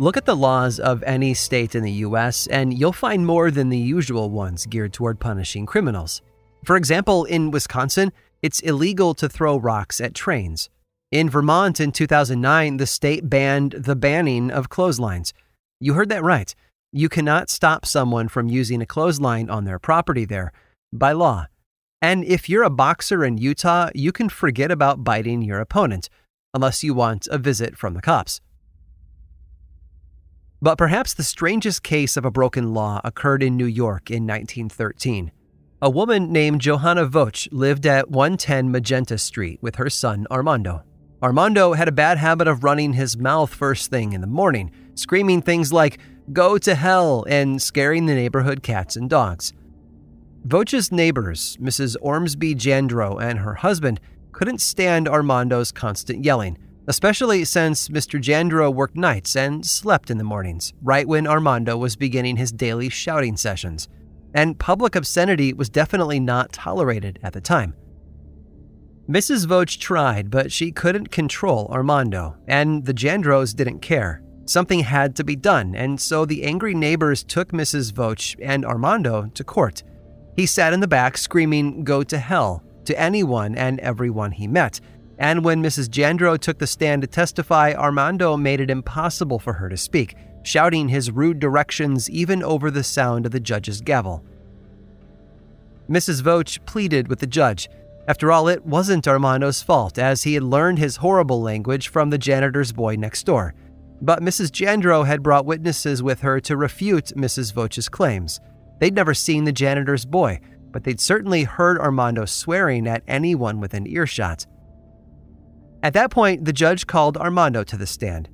Look at the laws of any state in the US, and you'll find more than the usual ones geared toward punishing criminals. For example, in Wisconsin, it's illegal to throw rocks at trains. In Vermont in 2009, the state banned the banning of clotheslines. You heard that right. You cannot stop someone from using a clothesline on their property there by law. And if you're a boxer in Utah, you can forget about biting your opponent, unless you want a visit from the cops. But perhaps the strangest case of a broken law occurred in New York in 1913. A woman named Johanna Voch lived at 110 Magenta Street with her son Armando. Armando had a bad habit of running his mouth first thing in the morning, screaming things like, Go to hell, and scaring the neighborhood cats and dogs. Voch's neighbors, Mrs. Ormsby Jandro and her husband, couldn't stand Armando's constant yelling especially since Mr. Jandro worked nights and slept in the mornings, right when Armando was beginning his daily shouting sessions. And public obscenity was definitely not tolerated at the time. Mrs. Voch tried, but she couldn't control Armando, and the Jandros didn't care. Something had to be done, and so the angry neighbors took Mrs. Voch and Armando to court. He sat in the back screaming, Go to hell, to anyone and everyone he met, and when Mrs. Jandro took the stand to testify, Armando made it impossible for her to speak, shouting his rude directions even over the sound of the judge's gavel. Mrs. Voch pleaded with the judge. After all, it wasn't Armando's fault, as he had learned his horrible language from the janitor's boy next door. But Mrs. Jandro had brought witnesses with her to refute Mrs. Voch's claims. They'd never seen the janitor's boy, but they'd certainly heard Armando swearing at anyone within earshot. At that point, the judge called Armando to the stand.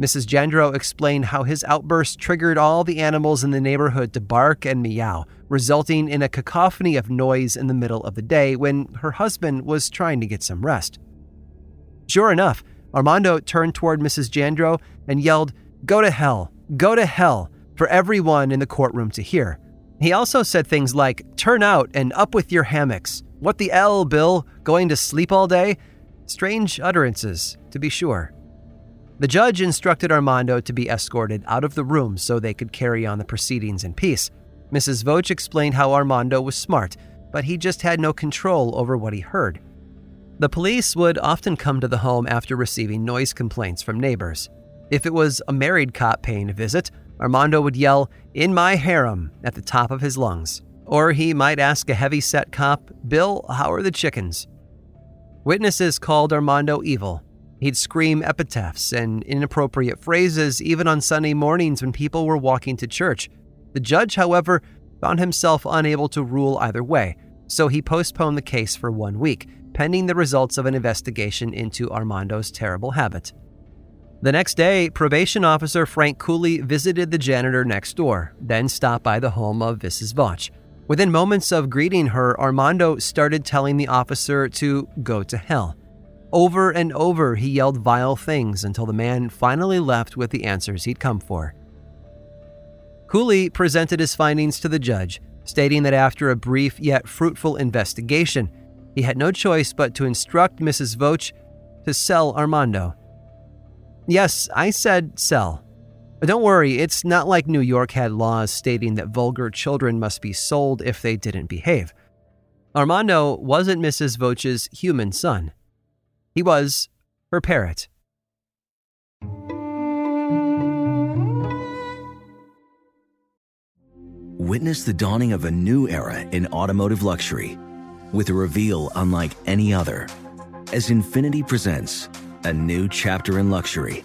Mrs. Jandro explained how his outburst triggered all the animals in the neighborhood to bark and meow, resulting in a cacophony of noise in the middle of the day when her husband was trying to get some rest. Sure enough, Armando turned toward Mrs. Jandro and yelled, Go to hell, go to hell, for everyone in the courtroom to hear. He also said things like, Turn out and up with your hammocks. What the L, Bill? Going to sleep all day? Strange utterances, to be sure. The judge instructed Armando to be escorted out of the room so they could carry on the proceedings in peace. Mrs. Voch explained how Armando was smart, but he just had no control over what he heard. The police would often come to the home after receiving noise complaints from neighbors. If it was a married cop paying a visit, Armando would yell, In my harem, at the top of his lungs. Or he might ask a heavy set cop, Bill, how are the chickens? Witnesses called Armando evil. He'd scream epitaphs and inappropriate phrases even on Sunday mornings when people were walking to church. The judge, however, found himself unable to rule either way, so he postponed the case for one week, pending the results of an investigation into Armando's terrible habit. The next day, probation officer Frank Cooley visited the janitor next door, then stopped by the home of Mrs. Voch. Within moments of greeting her, Armando started telling the officer to go to hell. Over and over, he yelled vile things until the man finally left with the answers he'd come for. Cooley presented his findings to the judge, stating that after a brief yet fruitful investigation, he had no choice but to instruct Mrs. Voch to sell Armando. Yes, I said sell. But don't worry, it's not like New York had laws stating that vulgar children must be sold if they didn't behave. Armando wasn't Mrs. Voce's human son, he was her parrot. Witness the dawning of a new era in automotive luxury with a reveal unlike any other as Infiniti presents a new chapter in luxury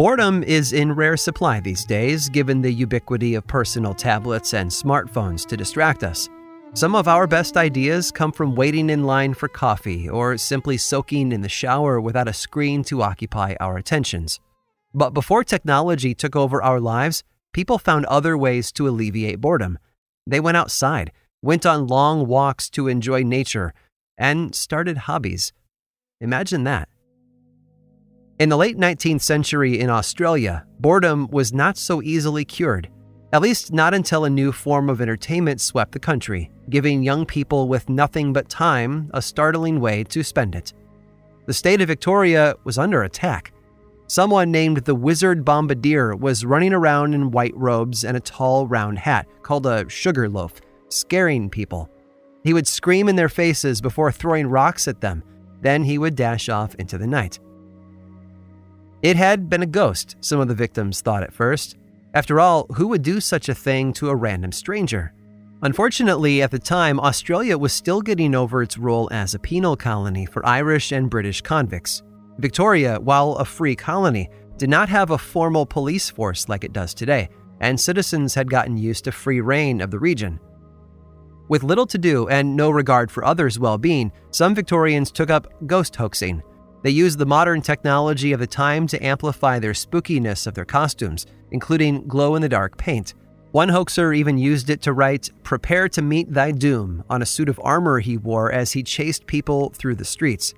Boredom is in rare supply these days, given the ubiquity of personal tablets and smartphones to distract us. Some of our best ideas come from waiting in line for coffee or simply soaking in the shower without a screen to occupy our attentions. But before technology took over our lives, people found other ways to alleviate boredom. They went outside, went on long walks to enjoy nature, and started hobbies. Imagine that. In the late 19th century in Australia, boredom was not so easily cured, at least not until a new form of entertainment swept the country, giving young people with nothing but time a startling way to spend it. The state of Victoria was under attack. Someone named the Wizard Bombardier was running around in white robes and a tall round hat called a sugar loaf, scaring people. He would scream in their faces before throwing rocks at them, then he would dash off into the night. It had been a ghost, some of the victims thought at first. After all, who would do such a thing to a random stranger? Unfortunately, at the time, Australia was still getting over its role as a penal colony for Irish and British convicts. Victoria, while a free colony, did not have a formal police force like it does today, and citizens had gotten used to free rein of the region. With little to do and no regard for others' well being, some Victorians took up ghost hoaxing, they used the modern technology of the time to amplify their spookiness of their costumes, including glow in the dark paint. One hoaxer even used it to write, Prepare to meet thy doom, on a suit of armor he wore as he chased people through the streets.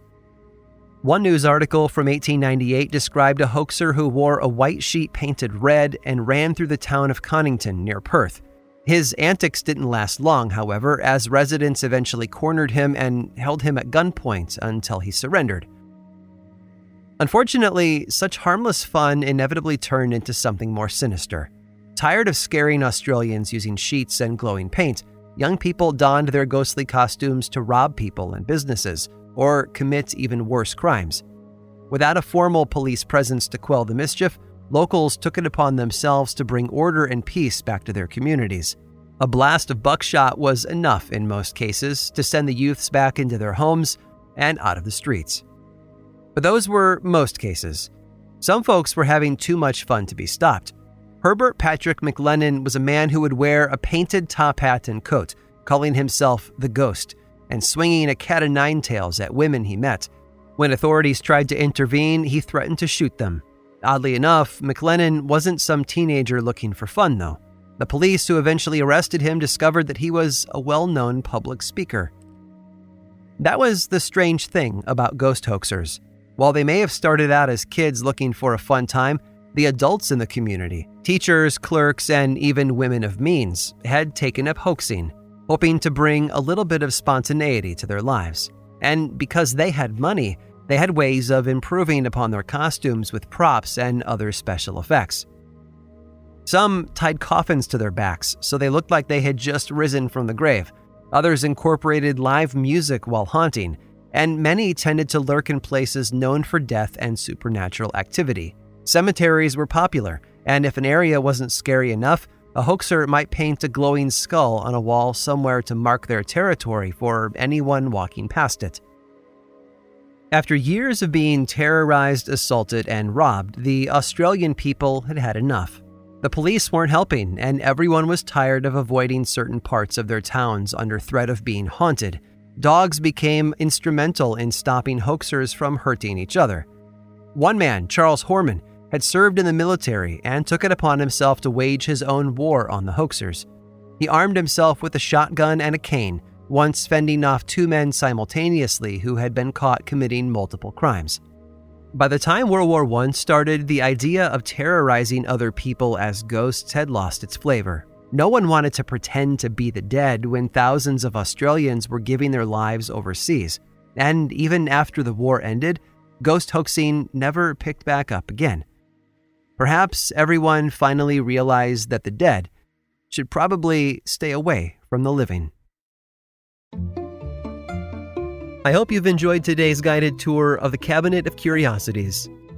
One news article from 1898 described a hoaxer who wore a white sheet painted red and ran through the town of Conington near Perth. His antics didn't last long, however, as residents eventually cornered him and held him at gunpoint until he surrendered. Unfortunately, such harmless fun inevitably turned into something more sinister. Tired of scaring Australians using sheets and glowing paint, young people donned their ghostly costumes to rob people and businesses, or commit even worse crimes. Without a formal police presence to quell the mischief, locals took it upon themselves to bring order and peace back to their communities. A blast of buckshot was enough in most cases to send the youths back into their homes and out of the streets. But those were most cases. Some folks were having too much fun to be stopped. Herbert Patrick McLennan was a man who would wear a painted top hat and coat, calling himself the Ghost, and swinging a cat o' nine tails at women he met. When authorities tried to intervene, he threatened to shoot them. Oddly enough, McLennan wasn't some teenager looking for fun, though. The police who eventually arrested him discovered that he was a well known public speaker. That was the strange thing about ghost hoaxers. While they may have started out as kids looking for a fun time, the adults in the community, teachers, clerks, and even women of means, had taken up hoaxing, hoping to bring a little bit of spontaneity to their lives. And because they had money, they had ways of improving upon their costumes with props and other special effects. Some tied coffins to their backs so they looked like they had just risen from the grave. Others incorporated live music while haunting, and many tended to lurk in places known for death and supernatural activity. Cemeteries were popular, and if an area wasn't scary enough, a hoaxer might paint a glowing skull on a wall somewhere to mark their territory for anyone walking past it. After years of being terrorized, assaulted, and robbed, the Australian people had had enough. The police weren't helping, and everyone was tired of avoiding certain parts of their towns under threat of being haunted. Dogs became instrumental in stopping hoaxers from hurting each other. One man, Charles Horman, had served in the military and took it upon himself to wage his own war on the hoaxers. He armed himself with a shotgun and a cane, once fending off two men simultaneously who had been caught committing multiple crimes. By the time World War I started, the idea of terrorizing other people as ghosts had lost its flavor. No one wanted to pretend to be the dead when thousands of Australians were giving their lives overseas. And even after the war ended, ghost hoaxing never picked back up again. Perhaps everyone finally realized that the dead should probably stay away from the living. I hope you've enjoyed today's guided tour of the Cabinet of Curiosities.